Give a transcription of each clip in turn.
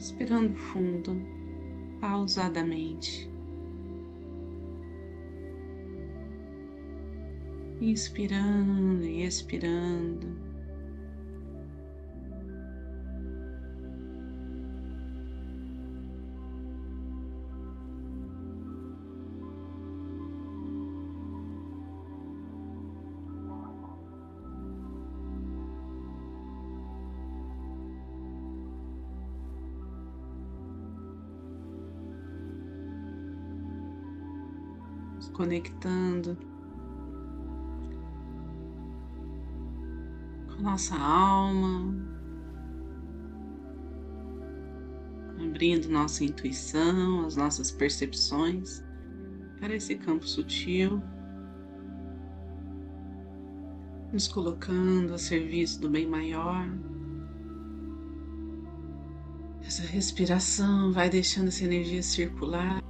Respirando fundo, pausadamente. Inspirando e expirando. Conectando com nossa alma, abrindo nossa intuição, as nossas percepções para esse campo sutil, nos colocando a serviço do bem maior. Essa respiração vai deixando essa energia circular.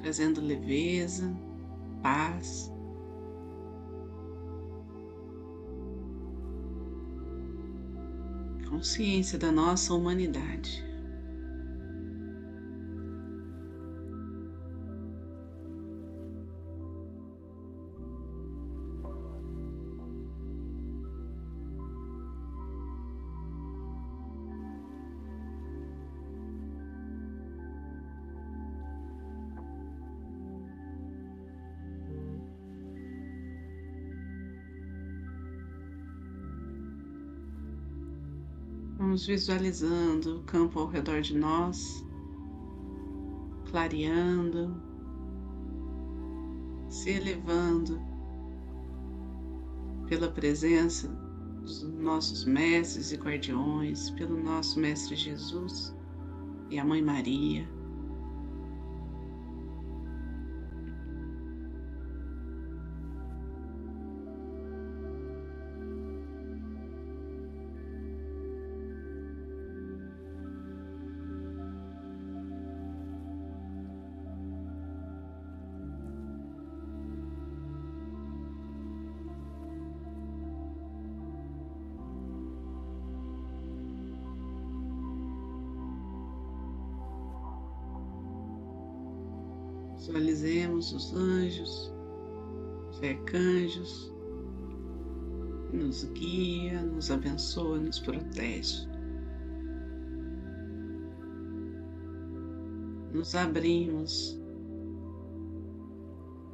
Trazendo leveza, paz. Consciência da nossa humanidade. Vamos visualizando o campo ao redor de nós, clareando, se elevando pela presença dos nossos mestres e guardiões, pelo nosso Mestre Jesus e a Mãe Maria. Visualizemos os anjos, os arcanjos, nos guia, nos abençoa, nos protege. Nos abrimos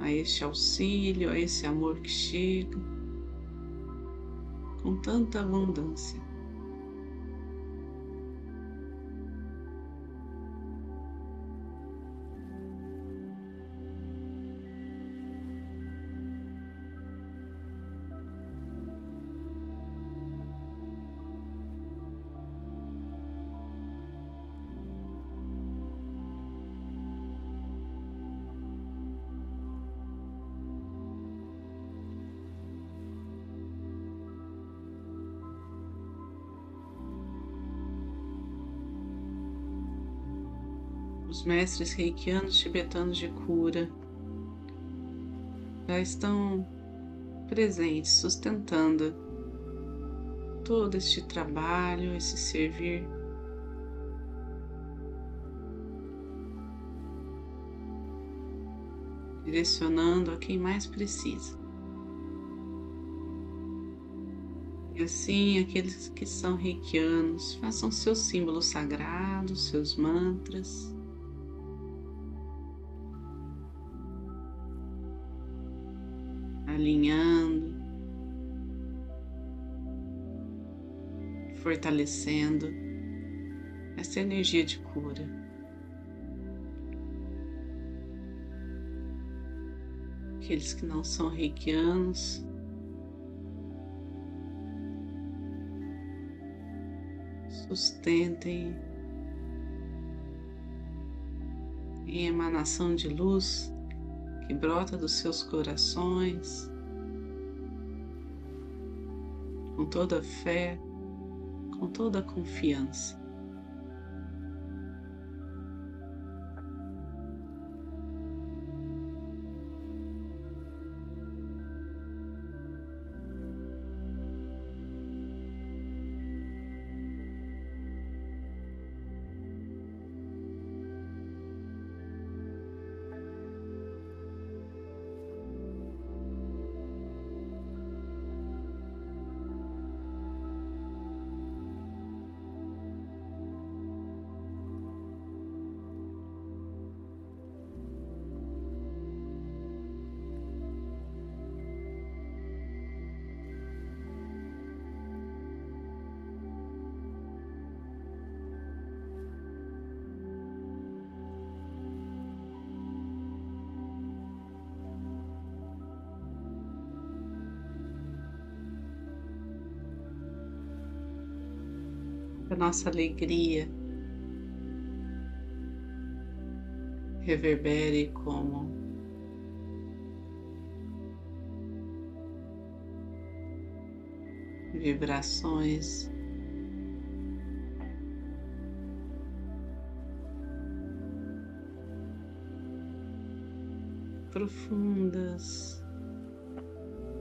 a este auxílio, a esse amor que chega com tanta abundância. Mestres reikianos tibetanos de cura já estão presentes, sustentando todo este trabalho, esse servir. Direcionando a quem mais precisa. E assim, aqueles que são reikianos, façam seus símbolos sagrados, seus mantras. Fortalecendo essa energia de cura. Aqueles que não são reikianos, sustentem em emanação de luz que brota dos seus corações, com toda a fé, com toda a confiança. A nossa alegria reverbere como vibrações profundas,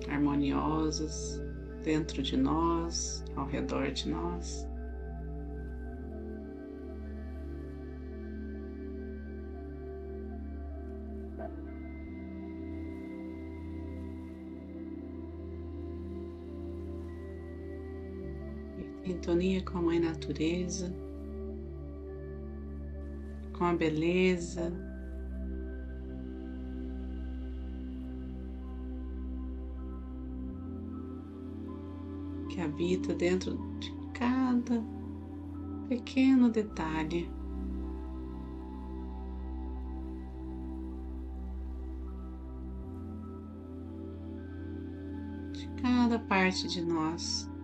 harmoniosas dentro de nós, ao redor de nós. Sintonia com a Mãe Natureza, com a beleza, que habita dentro de cada pequeno detalhe. De cada parte de nós.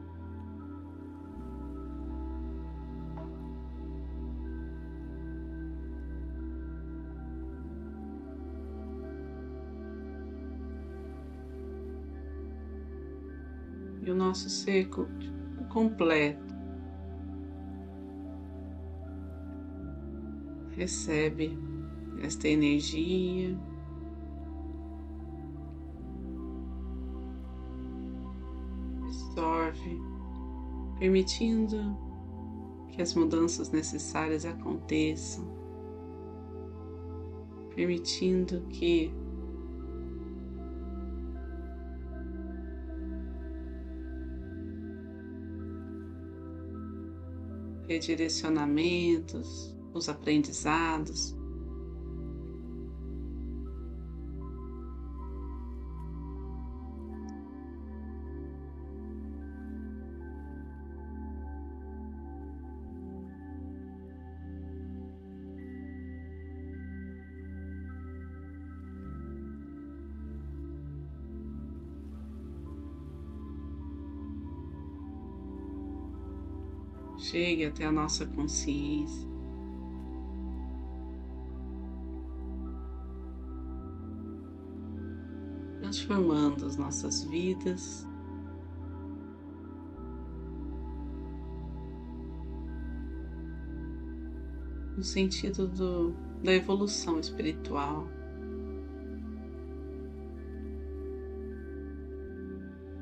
E o nosso ser completo recebe esta energia. Absorve, permitindo que as mudanças necessárias aconteçam, permitindo que redirecionamentos, os aprendizados. Chegue até a nossa consciência. Transformando as nossas vidas. No sentido do, da evolução espiritual.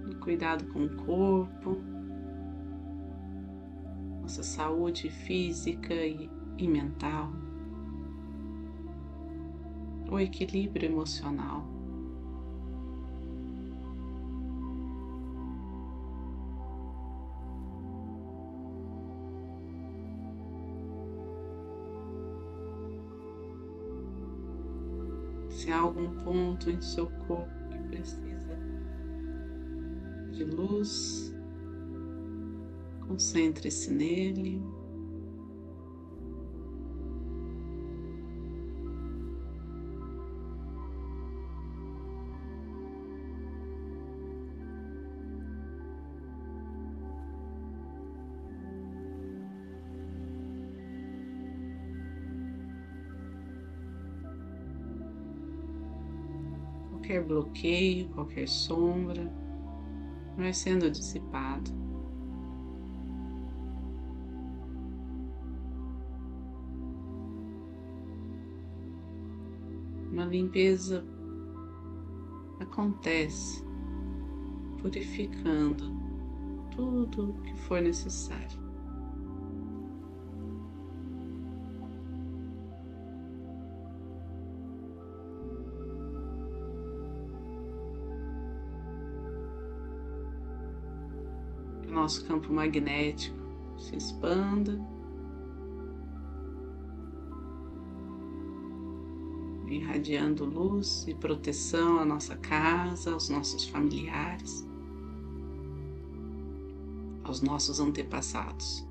Do cuidado com o corpo nossa saúde física e, mental, o equilíbrio emocional. Se há algum ponto em seu corpo que precisa de luz, Concentre-se nele. Qualquer bloqueio, qualquer sombra vai sendo dissipado. Limpeza acontece, purificando tudo o que for necessário. Nosso campo magnético se expanda irradiando luz e proteção à nossa casa, aos nossos familiares, aos nossos antepassados.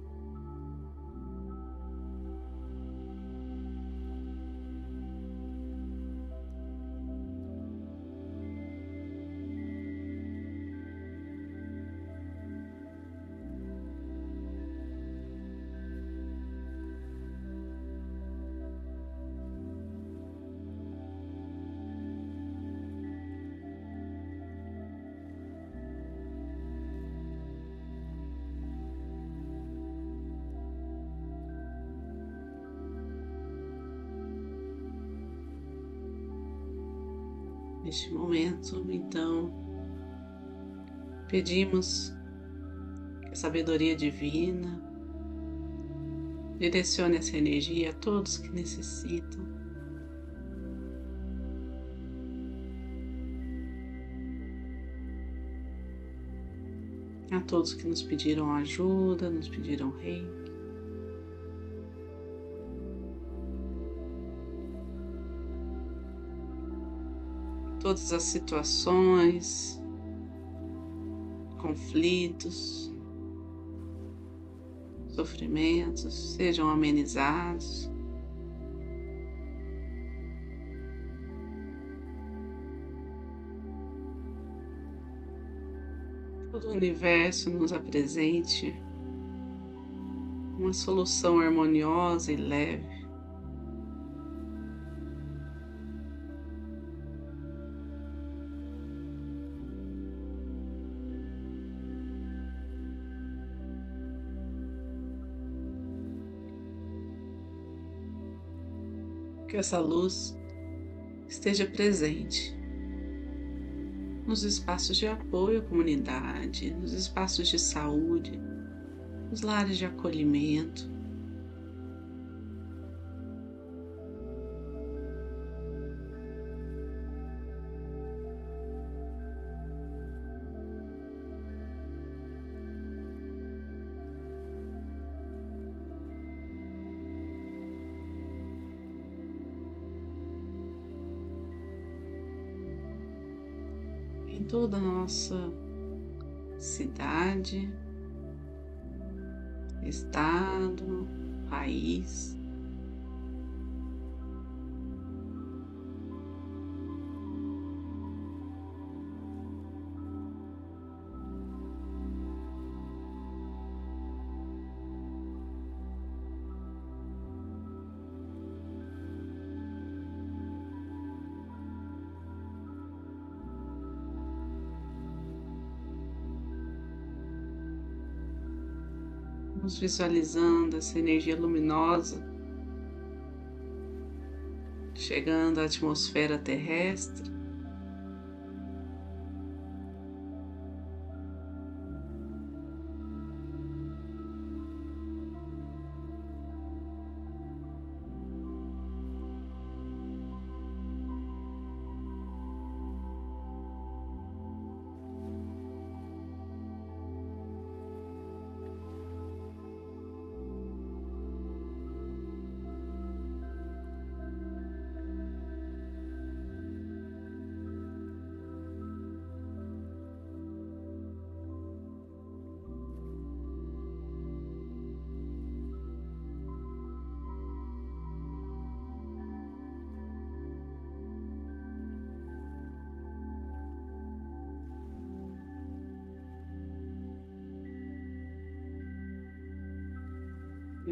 Neste momento, então, pedimos que a sabedoria divina direcione essa energia a todos que necessitam. A todos que nos pediram ajuda, nos pediram rei. Todas as situações, conflitos, sofrimentos sejam amenizados. Todo o universo nos apresente uma solução harmoniosa e leve. Que essa luz esteja presente nos espaços de apoio à comunidade, nos espaços de saúde, nos lares de acolhimento, toda a nossa cidade, estado, país. Vamos visualizando essa energia luminosa chegando à atmosfera terrestre.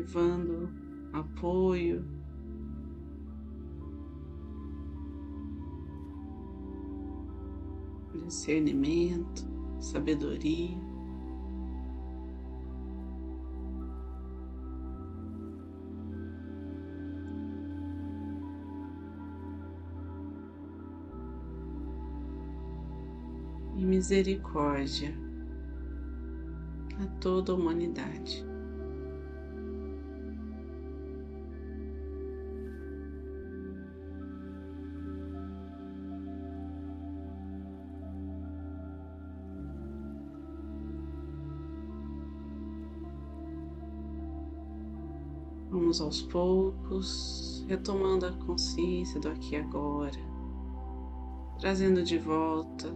Levando apoio, discernimento, sabedoria. E misericórdia a toda a humanidade. Vamos aos poucos, retomando a consciência do aqui e agora, trazendo de volta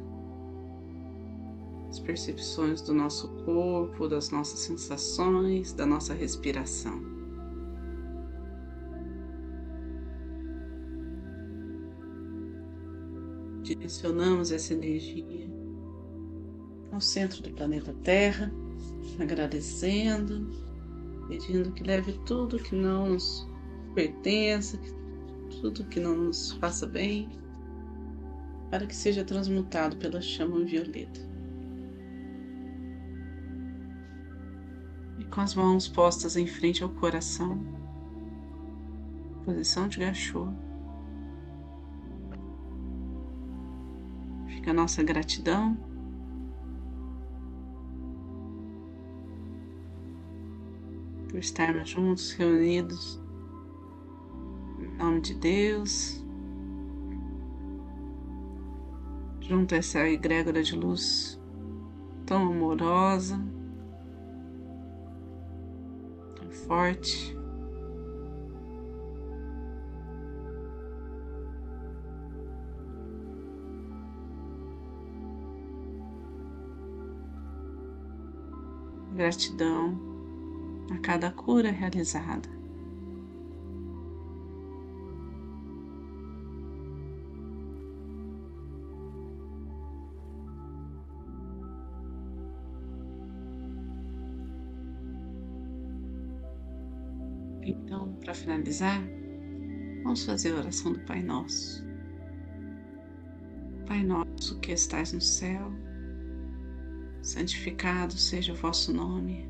as percepções do nosso corpo, das nossas sensações, da nossa respiração. Direcionamos essa energia ao centro do planeta Terra, agradecendo pedindo que leve tudo que não nos pertença, tudo que não nos faça bem, para que seja transmutado pela chama violeta. E com as mãos postas em frente ao coração, posição de gachô. fica a nossa gratidão. Por estarmos juntos, reunidos, em nome de Deus, junto a essa egrégora de luz tão amorosa, tão forte. Gratidão a cada cura realizada. Então, para finalizar, vamos fazer a oração do Pai Nosso. Pai Nosso que estás no céu, santificado seja o vosso nome.